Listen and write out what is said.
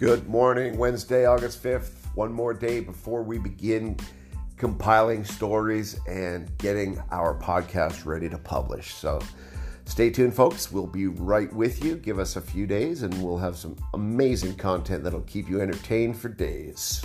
Good morning, Wednesday, August 5th. One more day before we begin compiling stories and getting our podcast ready to publish. So stay tuned, folks. We'll be right with you. Give us a few days and we'll have some amazing content that'll keep you entertained for days.